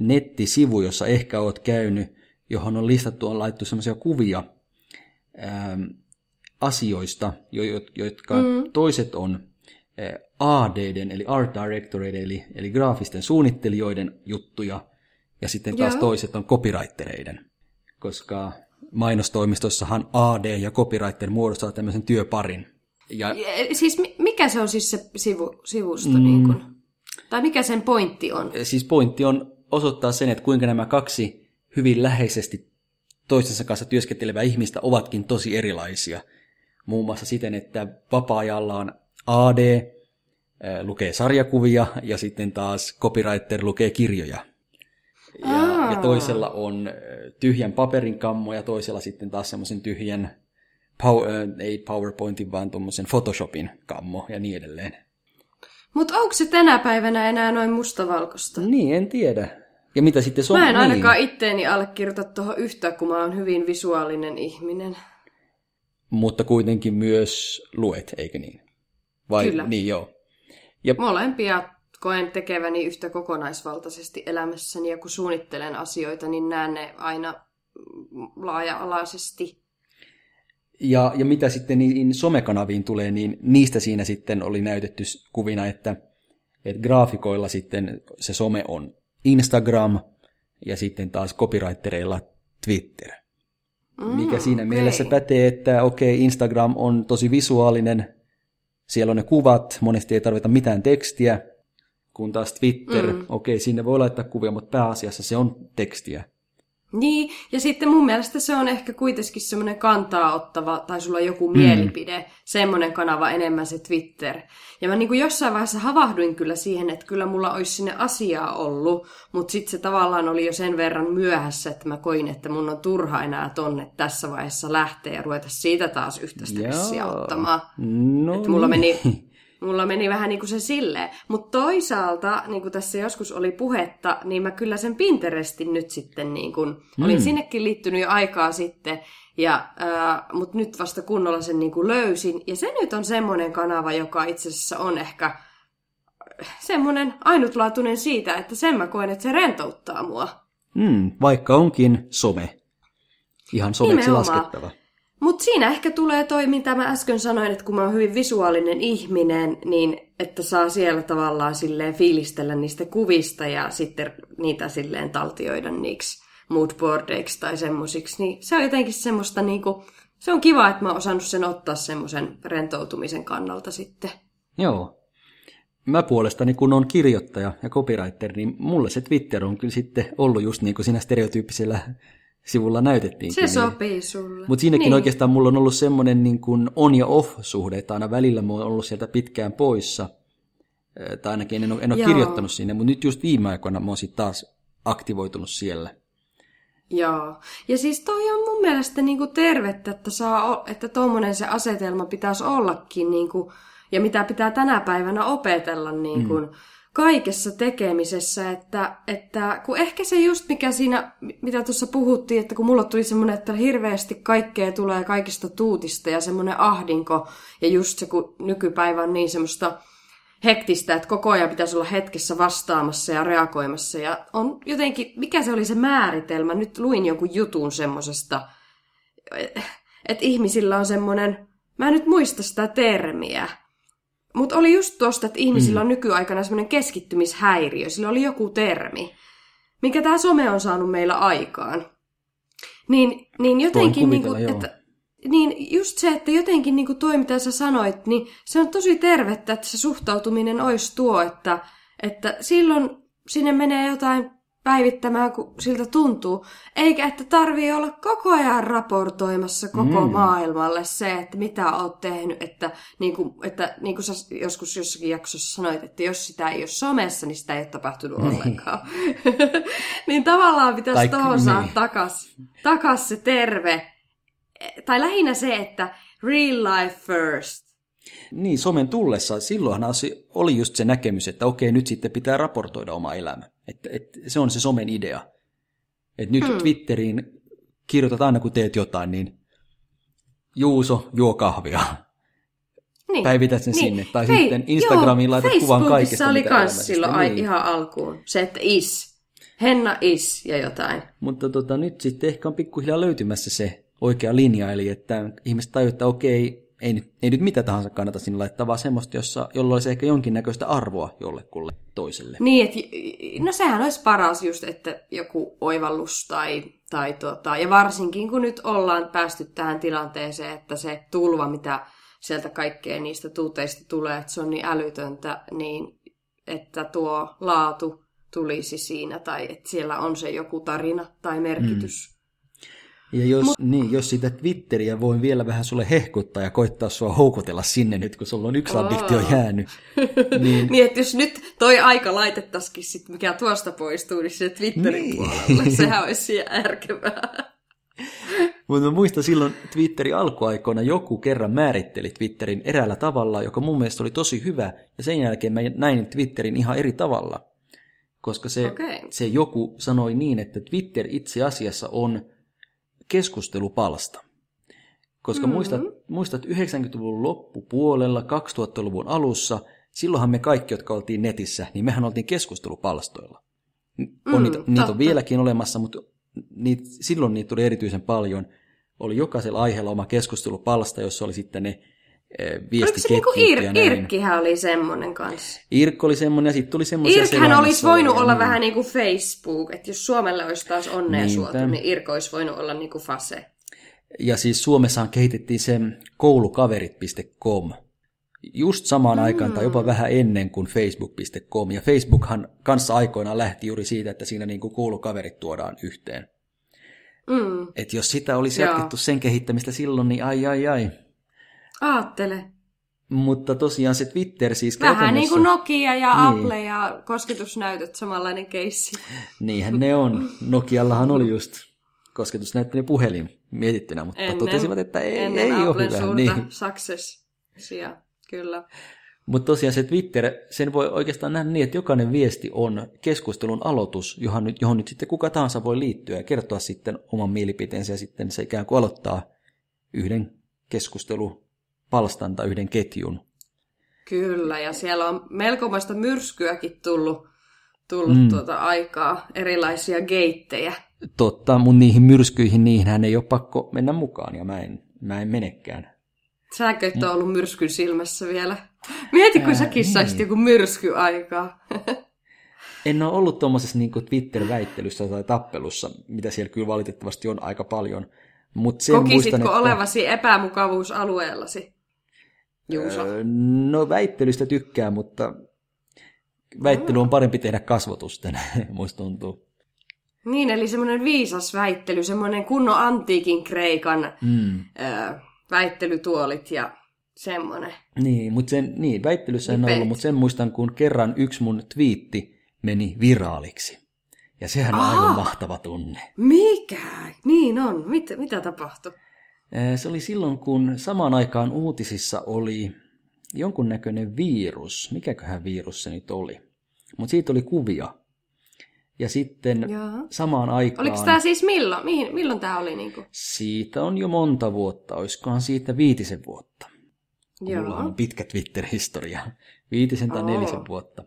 nettisivu, jossa ehkä oot käynyt, johon on listattu, on laittu semmoisia kuvia ähm, asioista, jotka mm. toiset on ADden, eli Art Directoreiden, eli, eli graafisten suunnittelijoiden juttuja, ja sitten taas Joo. toiset on copywritereiden, koska mainostoimistossahan AD ja copywriter muodostaa tämmöisen työparin. Ja, siis mikä se on siis se sivu, sivusto? Mm, niin kun? Tai mikä sen pointti on? Siis pointti on osoittaa sen, että kuinka nämä kaksi hyvin läheisesti toistensa kanssa työskentelevää ihmistä ovatkin tosi erilaisia. Muun muassa siten, että vapaa-ajalla on AD, lukee sarjakuvia ja sitten taas copywriter lukee kirjoja. Ja, ja toisella on tyhjän paperin kammo ja toisella sitten taas semmoisen tyhjän, power, ei PowerPointin, vaan tuommoisen Photoshopin kammo ja niin edelleen. Mutta onko se tänä päivänä enää noin mustavalkoista? Niin, en tiedä. Ja mitä sitten se on? Mä en ainakaan niin. itteeni allekirjoita tuohon yhtä, kun mä oon hyvin visuaalinen ihminen. Mutta kuitenkin myös luet, eikö niin? Vai, Kyllä. Niin, joo. Ja... Molempia koen tekeväni yhtä kokonaisvaltaisesti elämässäni, ja kun suunnittelen asioita, niin näen ne aina laaja-alaisesti. Ja, ja mitä sitten niin somekanaviin tulee, niin niistä siinä sitten oli näytetty kuvina, että, että graafikoilla sitten se some on Instagram ja sitten taas copywritereilla Twitter. Mm, Mikä siinä okay. mielessä pätee, että okei, okay, Instagram on tosi visuaalinen, siellä on ne kuvat, monesti ei tarvita mitään tekstiä, kun taas Twitter, mm. okei, okay, sinne voi laittaa kuvia, mutta pääasiassa se on tekstiä. Niin, ja sitten mun mielestä se on ehkä kuitenkin semmoinen kantaa ottava, tai sulla on joku mm. mielipide, semmoinen kanava enemmän se Twitter. Ja mä niin kuin jossain vaiheessa havahduin kyllä siihen, että kyllä mulla olisi sinne asiaa ollut, mutta sitten se tavallaan oli jo sen verran myöhässä, että mä koin, että mun on turha enää tonne tässä vaiheessa lähteä ja ruveta siitä taas yhtä stressiä ottamaan. No että mulla meni niin. Mulla meni vähän niin kuin se silleen. Mutta toisaalta, niin kuin tässä joskus oli puhetta, niin mä kyllä sen Pinterestin nyt sitten, niin kuin, mm. olin sinnekin liittynyt jo aikaa sitten, ja, äh, mutta nyt vasta kunnolla sen niin kuin löysin. Ja se nyt on semmoinen kanava, joka itse asiassa on ehkä semmoinen ainutlaatuinen siitä, että sen mä koen, että se rentouttaa mua. Mm, vaikka onkin some. Ihan someksi Nimenomaan. laskettava. Mutta siinä ehkä tulee toi, mitä mä äsken sanoin, että kun mä oon hyvin visuaalinen ihminen, niin että saa siellä tavallaan silleen fiilistellä niistä kuvista ja sitten niitä silleen taltioida niiksi moodboardeiksi tai semmosiksi, niin se on jotenkin semmoista niinku, se on kiva, että mä oon osannut sen ottaa semmoisen rentoutumisen kannalta sitten. Joo. Mä puolestani, kun on kirjoittaja ja copywriter, niin mulle se Twitter on kyllä sitten ollut just niin kuin siinä stereotyyppisellä sivulla näytettiin. Se sopii sulle. Mutta siinäkin niin. oikeastaan mulla on ollut semmoinen niin kuin on- ja off-suhde, että aina välillä mä oon ollut sieltä pitkään poissa. Tai ainakin en ole, en ole kirjoittanut sinne, mutta nyt just viime aikoina mä oon sitten taas aktivoitunut siellä. Joo. Ja siis toi on mun mielestä niinku tervettä, että, saa, että tuommoinen se asetelma pitäisi ollakin, niinku, ja mitä pitää tänä päivänä opetella niinku, mm kaikessa tekemisessä, että, että kun ehkä se just mikä siinä, mitä tuossa puhuttiin, että kun mulla tuli semmoinen, että hirveästi kaikkea tulee kaikista tuutista ja semmoinen ahdinko, ja just se, kun nykypäivä on niin semmoista hektistä, että koko ajan pitäisi olla hetkessä vastaamassa ja reagoimassa, ja on jotenkin, mikä se oli se määritelmä, nyt luin jonkun jutun semmosesta, että ihmisillä on semmoinen, mä en nyt muista sitä termiä, mutta oli just tosta, että ihmisillä mm. on nykyaikana semmoinen keskittymishäiriö. Sillä oli joku termi, mikä tämä some on saanut meillä aikaan. Niin, niin jotenkin, niin kuin, että, niin just se, että jotenkin niin kuin toi, mitä sä sanoit, niin se on tosi tervettä, että se suhtautuminen olisi tuo, että, että silloin sinne menee jotain päivittämään, kun siltä tuntuu. Eikä, että tarvii olla koko ajan raportoimassa koko mm. maailmalle se, että mitä oot tehnyt. Että niin kuin, että, niin kuin sä joskus jossakin jaksossa sanoit, että jos sitä ei ole somessa, niin sitä ei ole tapahtunut niin. ollenkaan. niin tavallaan pitäisi tuohon saa niin. takas, takas se terve. Tai lähinnä se, että real life first. Niin, somen tullessa, silloinhan oli just se näkemys, että okei, nyt sitten pitää raportoida oma elämä. Että, että se on se somen idea. Että nyt hmm. Twitteriin kirjoitat aina, kun teet jotain, niin Juuso juo kahvia. Niin. Päivität sen niin. sinne. Tai Hei, sitten Instagramiin joo, laitat kuvan kaikesta, oli myös silloin niin. ihan alkuun. Se, että is. Henna is ja jotain. Mutta tota, nyt sitten ehkä on pikkuhiljaa löytymässä se oikea linja, eli että ihmiset tajuivat, että okei, ei nyt, ei nyt mitä tahansa kannata sinne laittaa, vaan semmoista, jossa, jolla olisi ehkä jonkinnäköistä arvoa jollekulle toiselle. Niin, että no sehän olisi paras just, että joku oivallus tai, tai tota, ja varsinkin kun nyt ollaan päästy tähän tilanteeseen, että se tulva, mitä sieltä kaikkea niistä tuuteista tulee, että se on niin älytöntä, niin että tuo laatu tulisi siinä tai että siellä on se joku tarina tai merkitys. Mm. Ja jos, Mut... niin, jos sitä Twitteriä voi vielä vähän sulle hehkuttaa ja koittaa sua houkutella sinne nyt, kun sulla on yksi oh. addiktio jäänyt. niin... niin, että jos nyt toi aika laitettaisikin sit, mikä tuosta poistuu, niin se Twitterin niin. puolelle, sehän olisi järkevää. Mutta mä muistan silloin Twitterin alkuaikoina joku kerran määritteli Twitterin eräällä tavalla, joka mun mielestä oli tosi hyvä, ja sen jälkeen mä näin Twitterin ihan eri tavalla. Koska se, okay. se joku sanoi niin, että Twitter itse asiassa on keskustelupalsta. Koska mm-hmm. muistat, muistat 90-luvun loppupuolella, 2000-luvun alussa, silloinhan me kaikki, jotka oltiin netissä, niin mehän oltiin keskustelupalstoilla. Mm, on niitä, niitä on vieläkin olemassa, mutta niitä, silloin niitä tuli erityisen paljon. Oli jokaisella aiheella oma keskustelupalsta, jossa oli sitten ne viestiketjut Oliko se niinku Ir- Irkkihän oli semmoinen kanssa? Irkki oli semmoinen ja sitten tuli semmoisia Irkhän olisi voinut olla niin. vähän niin kuin Facebook, että jos Suomelle olisi taas onnea Niinpä. suotu, niin Irk olisi voinut olla niin kuin Fase. Ja siis Suomessahan kehitettiin se koulukaverit.com just samaan mm. aikaan tai jopa vähän ennen kuin facebook.com. Ja Facebookhan kanssa aikoinaan lähti juuri siitä, että siinä niin kuin koulukaverit tuodaan yhteen. Mm. Että jos sitä olisi Joo. jatkettu sen kehittämistä silloin, niin ai ai ai. Aattele. Mutta tosiaan se Twitter siis Vähän niin kuin Nokia ja niin. Apple ja kosketusnäytöt, samanlainen keissi. Niinhän ne on. Nokiallahan oli just kosketusnäyttöinen puhelin mietittynä, mutta ennen, totesivat, että ei, ennen ei ole hyvä. Suurta niin. successia, kyllä. Mutta tosiaan se Twitter, sen voi oikeastaan nähdä niin, että jokainen viesti on keskustelun aloitus, johon nyt, johon nyt sitten kuka tahansa voi liittyä ja kertoa sitten oman mielipiteensä ja sitten se ikään kuin aloittaa yhden keskustelupalstan tai yhden ketjun. Kyllä, ja siellä on melkomaista myrskyäkin tullut, tullut mm. tuota aikaa, erilaisia geittejä. Totta, mun niihin myrskyihin, niihin ei ole pakko mennä mukaan, ja mä en, mä en menekään. Säkö et ole ollut myrskyn silmässä vielä? Mieti, kun Ää, säkin niin. saisit joku myrskyaikaa. en ole ollut tuommoisessa niin Twitter-väittelyssä tai tappelussa, mitä siellä kyllä valitettavasti on aika paljon. Mut sen Kokisitko muistan, että... olevasi epämukavuusalueellasi? Juuso. Öö, no väittelystä tykkää, mutta väittely on parempi tehdä kasvotusten, muista tuntuu. Niin, eli semmoinen viisas väittely, semmoinen kunnon antiikin Kreikan mm. öö, väittelytuolit ja semmoinen. Niin, mutta sen, niin, väittelyssä en ollut, mutta sen muistan, kun kerran yksi mun twiitti meni viraaliksi. Ja sehän on Aa, aivan mahtava tunne. Mikä? Niin on. Mit, mitä tapahtui? Se oli silloin, kun samaan aikaan uutisissa oli jonkunnäköinen virus. Mikäköhän virus se nyt oli? Mutta siitä oli kuvia. Ja sitten Jaa. samaan aikaan... Oliko tämä siis milloin? Mihin, milloin tämä oli? Niin kuin? Siitä on jo monta vuotta. Olisikohan siitä viitisen vuotta. Joo. Mulla on pitkä Twitter-historia. Viitisen tai nelisen vuotta.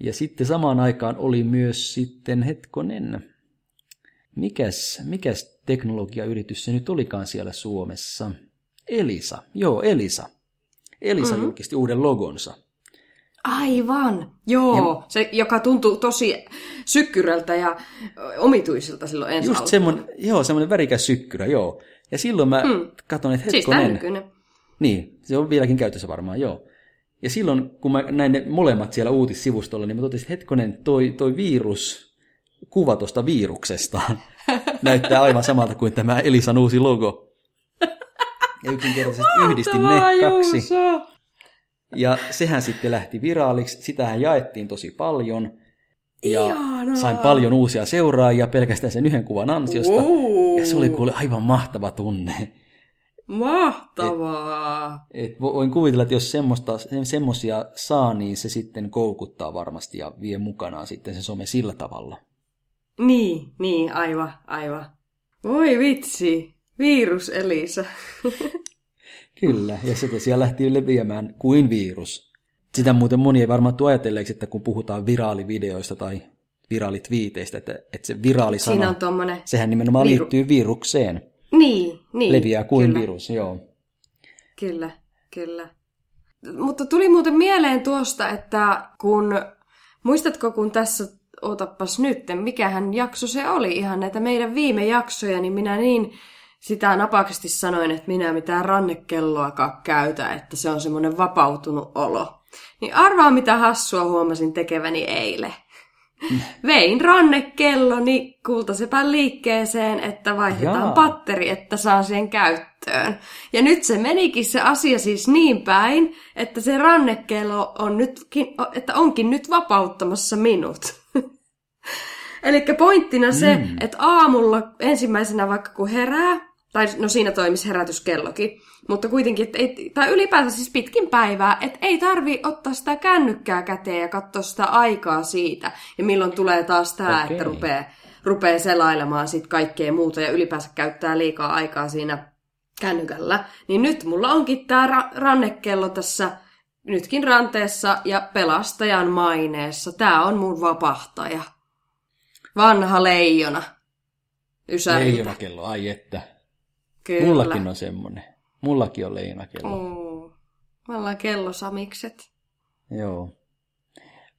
Ja sitten samaan aikaan oli myös sitten, hetkonen, mikäs, mikäs teknologiayritys se nyt olikaan siellä Suomessa? Elisa, joo Elisa. Elisa mm-hmm. julkisti uuden logonsa. Aivan, joo. Ja, se, joka tuntuu tosi sykkyrältä ja omituiselta silloin ensi Just semmoinen, joo, semmoinen värikäs sykkyrä, joo. Ja silloin mä mm. katson, että siis hetkonen. Siis niin, se on vieläkin käytössä varmaan, joo. Ja silloin, kun mä näin ne molemmat siellä uutissivustolla, niin mä totesin, että hetkonen, toi, toi virus, kuva tuosta viruksesta, näyttää aivan samalta kuin tämä Elisan uusi logo. Ja yksinkertaisesti yhdistin ne kaksi. Ja sehän sitten lähti viraaliksi, sitähän jaettiin tosi paljon. Ja Ihanaa. sain paljon uusia seuraajia pelkästään sen yhden kuvan ansiosta. Wow. Ja se oli kuule aivan mahtava tunne. Mahtavaa! Et, et voin kuvitella, että jos semmoista, semmoisia saa, niin se sitten koukuttaa varmasti ja vie mukanaan sitten se some sillä tavalla. Niin, niin, aivan, aivan. Voi vitsi, virus Elisa. Kyllä, ja se tosiaan lähti leviämään kuin virus. Sitä muuten moni ei varmaan tule ajatelleeksi, että kun puhutaan viraalivideoista tai viraalitviiteistä, että, että se viraalisana, Siinä on sehän nimenomaan viru... liittyy virukseen. Niin, niin. Leviää kuin kyllä. virus, joo. Kyllä, kyllä. Mutta tuli muuten mieleen tuosta, että kun, muistatko kun tässä, otapas nyt, mikähän jakso se oli, ihan näitä meidän viime jaksoja, niin minä niin sitä napakasti sanoin, että minä mitään rannekelloakaan käytä, että se on semmoinen vapautunut olo. Niin arvaa mitä hassua huomasin tekeväni eilen. Vein rannekelloni kultasepän liikkeeseen, että vaihdetaan Jaa. patteri, että saa sen käyttöön. Ja nyt se menikin se asia siis niin päin, että se rannekello on nytkin, että onkin nyt vapauttamassa minut. Eli pointtina se, mm. että aamulla ensimmäisenä vaikka kun herää, tai no siinä toimisi herätyskellokin, mutta kuitenkin, että ei, tai ylipäänsä siis pitkin päivää, että ei tarvi ottaa sitä kännykkää käteen ja katsoa sitä aikaa siitä, ja milloin tulee taas tämä, Okei. että rupeaa, rupeaa selailemaan sit kaikkea muuta ja ylipäänsä käyttää liikaa aikaa siinä kännykällä. Niin nyt mulla onkin tämä ra- rannekello tässä nytkin ranteessa ja pelastajan maineessa. Tämä on mun vapahtaja. Vanha leijona. Ysäriltä. Leijonakello, ai että. Kyllä. Mullakin on semmonen. Mullakin on leijonakello. Mm. Me ollaan kellosamikset. Joo.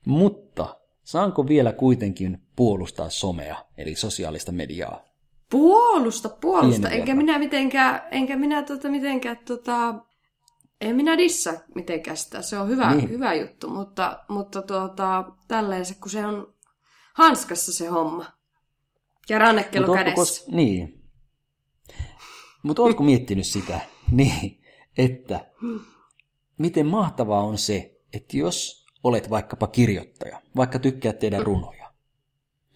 Mutta saanko vielä kuitenkin puolustaa somea, eli sosiaalista mediaa? Puolusta, puolusta. Pienen Enkä verran. minä mitenkään, enkä minä tota, mitenkään tota, en minä dissa mitenkään sitä. Se on hyvä, Niin. niin. hyvä juttu, mutta, mutta tuota, tälleen se, kun se on hanskassa se homma. Ja rannekello Mut kädessä. kos- Niin. Mutta oletko miettinyt sitä, niin, että miten mahtavaa on se, että jos olet vaikkapa kirjoittaja, vaikka tykkäät tehdä runoja,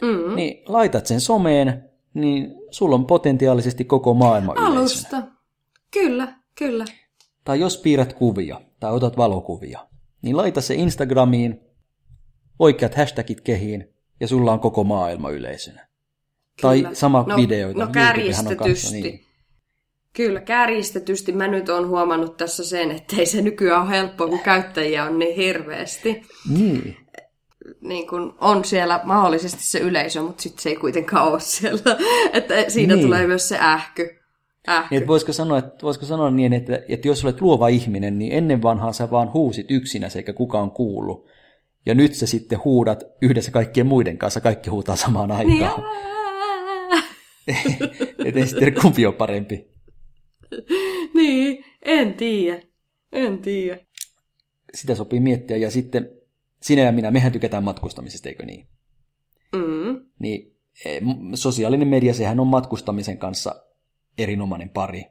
Mm. niin laitat sen someen, niin sulla on potentiaalisesti koko maailma. Alusta. Kyllä, kyllä. Tai jos piirrät kuvia tai otat valokuvia, niin laita se Instagramiin, oikeat hashtagit kehiin ja sulla on koko maailma yleisönä. Tai Kyllä. sama No- videoita. no on kärjistetysti. niin. Kyllä, kärjistetysti mä nyt oon huomannut tässä sen, että ei se nykyään ole helppoa, kun käyttäjiä on niin hirveästi. Niin. Niin kun on siellä mahdollisesti se yleisö, mutta sitten se ei kuitenkaan ole siellä. Että siinä Niin. tulee myös se ähky. ähky. Niin, että voisiko, sanoa, että, voisiko sanoa niin, että, että jos olet luova ihminen, niin ennen vanhaa sä vaan huusit yksinäsi eikä kukaan kuullut. Ja nyt sä sitten huudat yhdessä kaikkien muiden kanssa, kaikki huutaa samaan Niin, aikaan. Että ei sitten kumpi on parempi. niin, en tiedä. En tiedä. Sitä sopii miettiä. Ja sitten sinä ja minä, mehän tykätään matkustamisesta, eikö niin? Mm. Niin m- sosiaalinen media, sehän on matkustamisen kanssa erinomainen pari.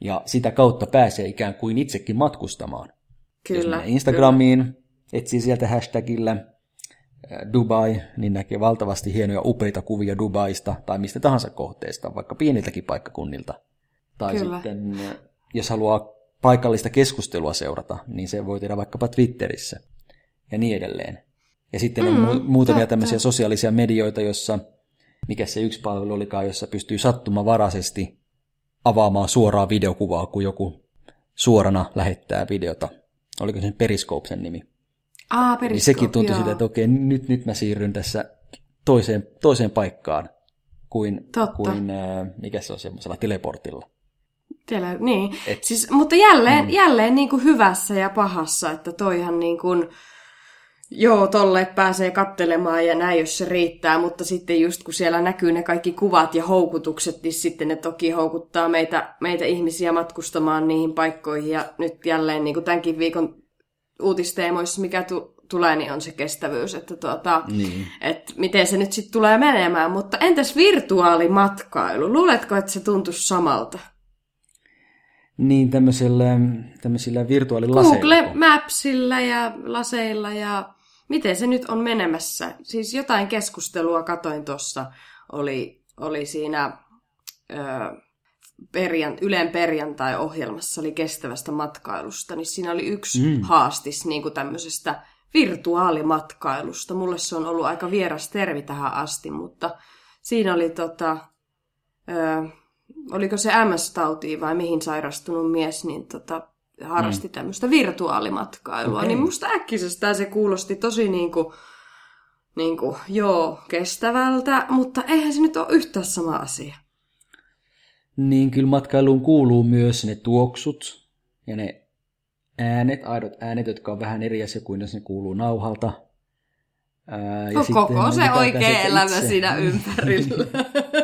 Ja sitä kautta pääsee ikään kuin itsekin matkustamaan. Jos Kyllä. menee Instagramiin, etsii sieltä hashtagillä äh, Dubai, niin näkee valtavasti hienoja upeita kuvia Dubaista tai mistä tahansa kohteesta, vaikka pieniltäkin paikkakunnilta. Tai Kyllä. sitten, äh, jos haluaa paikallista keskustelua seurata, niin se voi tehdä vaikkapa Twitterissä ja niin edelleen. Ja sitten on Mm, mu- muutamia totta. tämmöisiä sosiaalisia medioita, jossa, mikä se yksi palvelu olikaan, jossa pystyy sattumavaraisesti avaamaan suoraa videokuvaa, kun joku suorana lähettää videota. Oliko se Periscope sen nimi? Aa, Niin sekin tuntui joo. sitä, että okei, nyt, nyt mä siirryn tässä toiseen, toiseen paikkaan kuin, Totta. kuin äh, mikä se on semmoisella teleportilla. Tele, niin. Et- Siis, mutta jälleen, mm. jälleen niin kuin hyvässä ja pahassa, että toihan niin kuin, joo, tolle pääsee kattelemaan ja näin, jos se riittää, mutta sitten just kun siellä näkyy ne kaikki kuvat ja houkutukset, niin sitten ne toki houkuttaa meitä, meitä ihmisiä matkustamaan niihin paikkoihin ja nyt jälleen niin kuin tämänkin viikon uutisteemoissa, mikä tu- tulee, niin on se kestävyys, että tuota, Niin. että miten se nyt sitten tulee menemään, mutta entäs virtuaalimatkailu? Luuletko, että se tuntuisi samalta? Niin tämmöisellä, tämmöisillä virtuaalilaseilla. Google Mapsilla ja laseilla ja miten se nyt on menemässä. Siis jotain keskustelua katoin tuossa, oli, oli siinä ö, perjan, Ylen perjantai-ohjelmassa, oli kestävästä matkailusta, niin siinä oli yksi Mm. haastis niin kuin tämmöisestä virtuaalimatkailusta. Mulle se on ollut aika vieras termi tähän asti, mutta siinä oli tota, ö, oliko se MS-tautiin vai mihin sairastunut mies, niin tota, harrasti mm. tämmöistä virtuaalimatkailua. Okei. Niin musta äkkisestään se kuulosti tosi niinku, niinku, joo, kestävältä, mutta eihän se nyt ole yhtään sama asia. Niin kyllä matkailuun kuuluu myös ne tuoksut ja ne äänet, aidot äänet, jotka on vähän eri asia kuin jos ne kuuluu nauhalta. Ää, ja no, koko se oikea elämä itse. siinä ympärillä.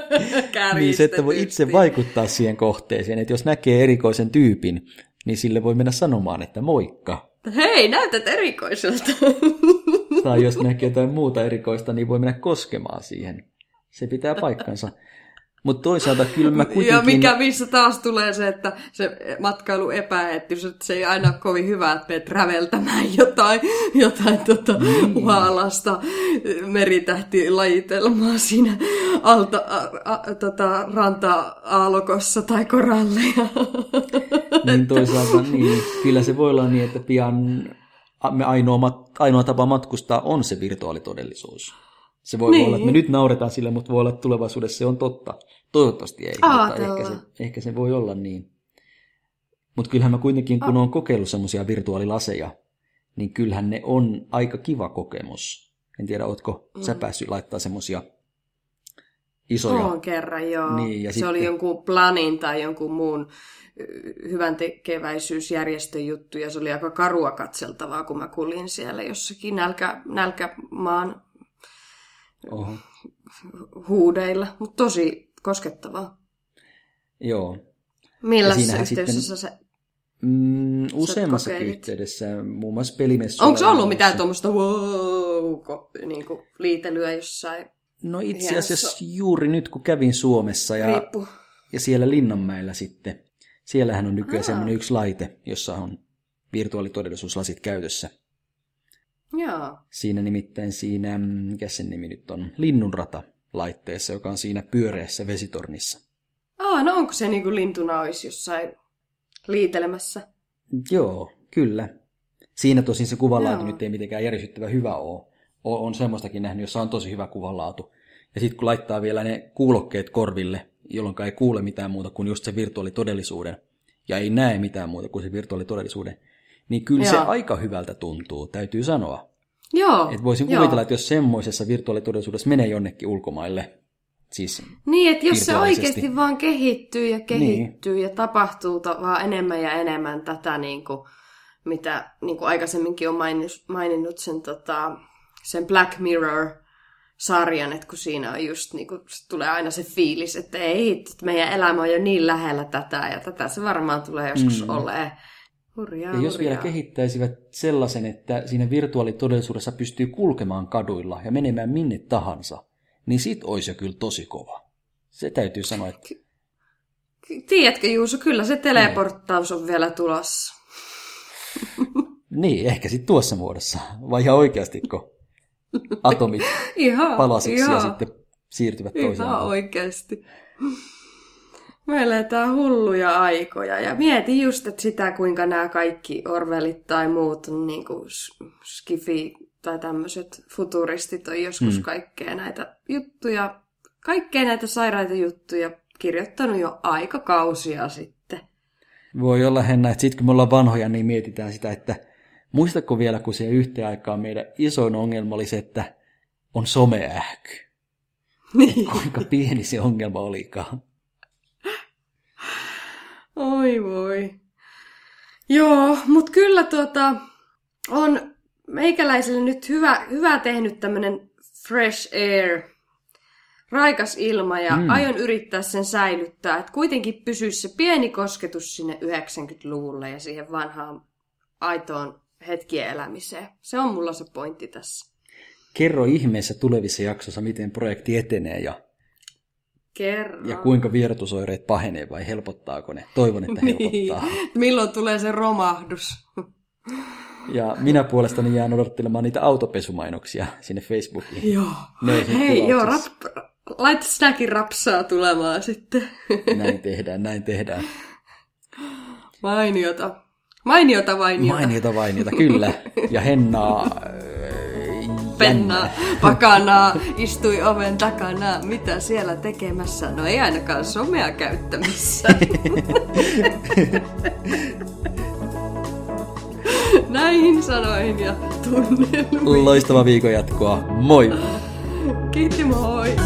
niin se, että voi itse vaikuttaa siihen kohteeseen, että jos näkee erikoisen tyypin, niin sille voi mennä sanomaan, että moikka. Hei, näytät erikoiselta. tai jos näkee jotain muuta erikoista, niin voi mennä koskemaan siihen. Se pitää paikkansa. Mutta toisaalta kyllä mä kuitenkin... Ja mikä missä taas tulee se, että se matkailu epäeettys, että se ei aina ole kovin hyvä, että menet räveltämään jotain, jotain tota, mm. hualasta meritähtilajitelmaa siinä alta, a, a, tota, ranta-aalokossa tai koralleja. Niin toisaalta niin, kyllä se voi olla niin, että pian me ainoa, ainoa tapa matkustaa on se virtuaalitodellisuus. Se voi niin. olla, että me nyt nauretaan sille, mutta voi olla, että tulevaisuudessa se on totta. Toivottavasti ei, Aa, mutta ehkä se, ehkä se voi olla niin. Mutta kyllähän mä kuitenkin, kun olen kokeillut semmoisia virtuaalilaseja, niin kyllähän ne on aika kiva kokemus. En tiedä, ootko mm. sä päässyt laittaa semmoisia isoja... On kerran, joo. Niin, ja se sitten... oli jonkun planin tai jonkun muun hyvän tekeväisyysjärjestön juttu, ja se oli aika karua katseltavaa, kun mä kuljin siellä jossakin nälkä, nälkämaan Oho. huudeilla, mutta tosi koskettavaa. Joo. Millä yhteydessä se Mm, useammassa yhteydessä, muun muassa pelimessuilla. Onko ollut mitään tuommoista wow, niin kuin liitelyä jossain? No itse asiassa juuri nyt, kun kävin Suomessa ja, Riippu. ja siellä Linnanmäellä sitten, siellähän on nykyään semmoinen yksi laite, jossa on virtuaalitodellisuuslasit käytössä. Joo. Siinä nimittäin siinä, mikä sen nimi nyt on, Linnunrata laitteessa, joka on siinä pyöreässä vesitornissa. Aa, no onko se niin kuin lintuna olisi jossain liitelemässä? Joo, kyllä. Siinä tosin se kuvanlaatu nyt ei mitenkään järisyttävä hyvä ole. O- on semmoistakin nähnyt, jossa on tosi hyvä kuvanlaatu. Ja sitten kun laittaa vielä ne kuulokkeet korville, jolloin ei kuule mitään muuta kuin just se virtuaalitodellisuuden, ja ei näe mitään muuta kuin se virtuaalitodellisuuden, niin kyllä Joo. se aika hyvältä tuntuu, täytyy sanoa. Joo. Et voisin kuvitella, Joo. että jos semmoisessa virtuaalitodellisuudessa menee jonnekin ulkomaille, siis Niin, että jos se oikeasti vaan kehittyy ja kehittyy niin. ja tapahtuu vaan enemmän ja enemmän tätä, niin kuin, mitä niin kuin aikaisemminkin on maininnut, maininnut sen, tota, sen Black Mirror sarjan, että kun siinä on just, niin kuin, tulee aina se fiilis, että ei, että meidän elämä on jo niin lähellä tätä ja tätä se varmaan tulee joskus mm. olemaan. Hurjaa, ja jos hurjaa. vielä kehittäisivät sellaisen, että siinä virtuaalitodellisuudessa pystyy kulkemaan kaduilla ja menemään minne tahansa, niin sit olisi jo kyllä tosi kova. Se täytyy sanoa, että... Tiedätkö Juuso, kyllä se teleporttaus on vielä tulossa. niin, ehkä sitten tuossa muodossa. Vai ihan oikeasti, kun atomit ihan, palasiksi ihan, ja sitten siirtyvät toiseen. Ihan oikeasti. Me eletään hulluja aikoja ja mietin just että sitä, kuinka nämä kaikki Orwellit tai muut niin kuin skifi tai tämmöiset futuristit on joskus hmm. kaikkea näitä juttuja, kaikkea näitä sairaita juttuja kirjoittanut jo aikakausia sitten. Voi olla Henna, että sitten kun me ollaan vanhoja, niin mietitään sitä, että muistatko vielä, kun se yhteen aikaan meidän isoin ongelma oli se, että on someähky. Niin. Kuinka pieni se ongelma olikaan. Oi voi. Joo, mutta kyllä tuota, on meikäläiselle nyt hyvä, hyvä tehnyt tämmöinen fresh air, raikas ilma ja mm. aion yrittää sen säilyttää, että kuitenkin pysyisi se pieni kosketus sinne 90-luvulle ja siihen vanhaan aitoon hetkien elämiseen. Se on mulla se pointti tässä. Kerro ihmeessä tulevissa jaksossa, miten projekti etenee ja Kerro. Ja kuinka vierotusoireet pahenee vai helpottaako ne? Toivon, että niin. helpottaa. Milloin tulee se romahdus? Ja minä puolestani jään odottelemaan niitä autopesumainoksia sinne Facebookiin. Joo. Hei, joo, rap, laita sitäkin rapsaa tulemaan sitten. Näin tehdään, näin tehdään. Mainiota. Mainiota vainiota. Mainiota vainiota, kyllä. Ja Hennaa penna pakanaa, istui oven takana. Mitä siellä tekemässä? No ei ainakaan somea käyttämässä. Näihin sanoihin ja tunnelmiin. Loistava viikon jatkoa. Moi! Kiitti moi!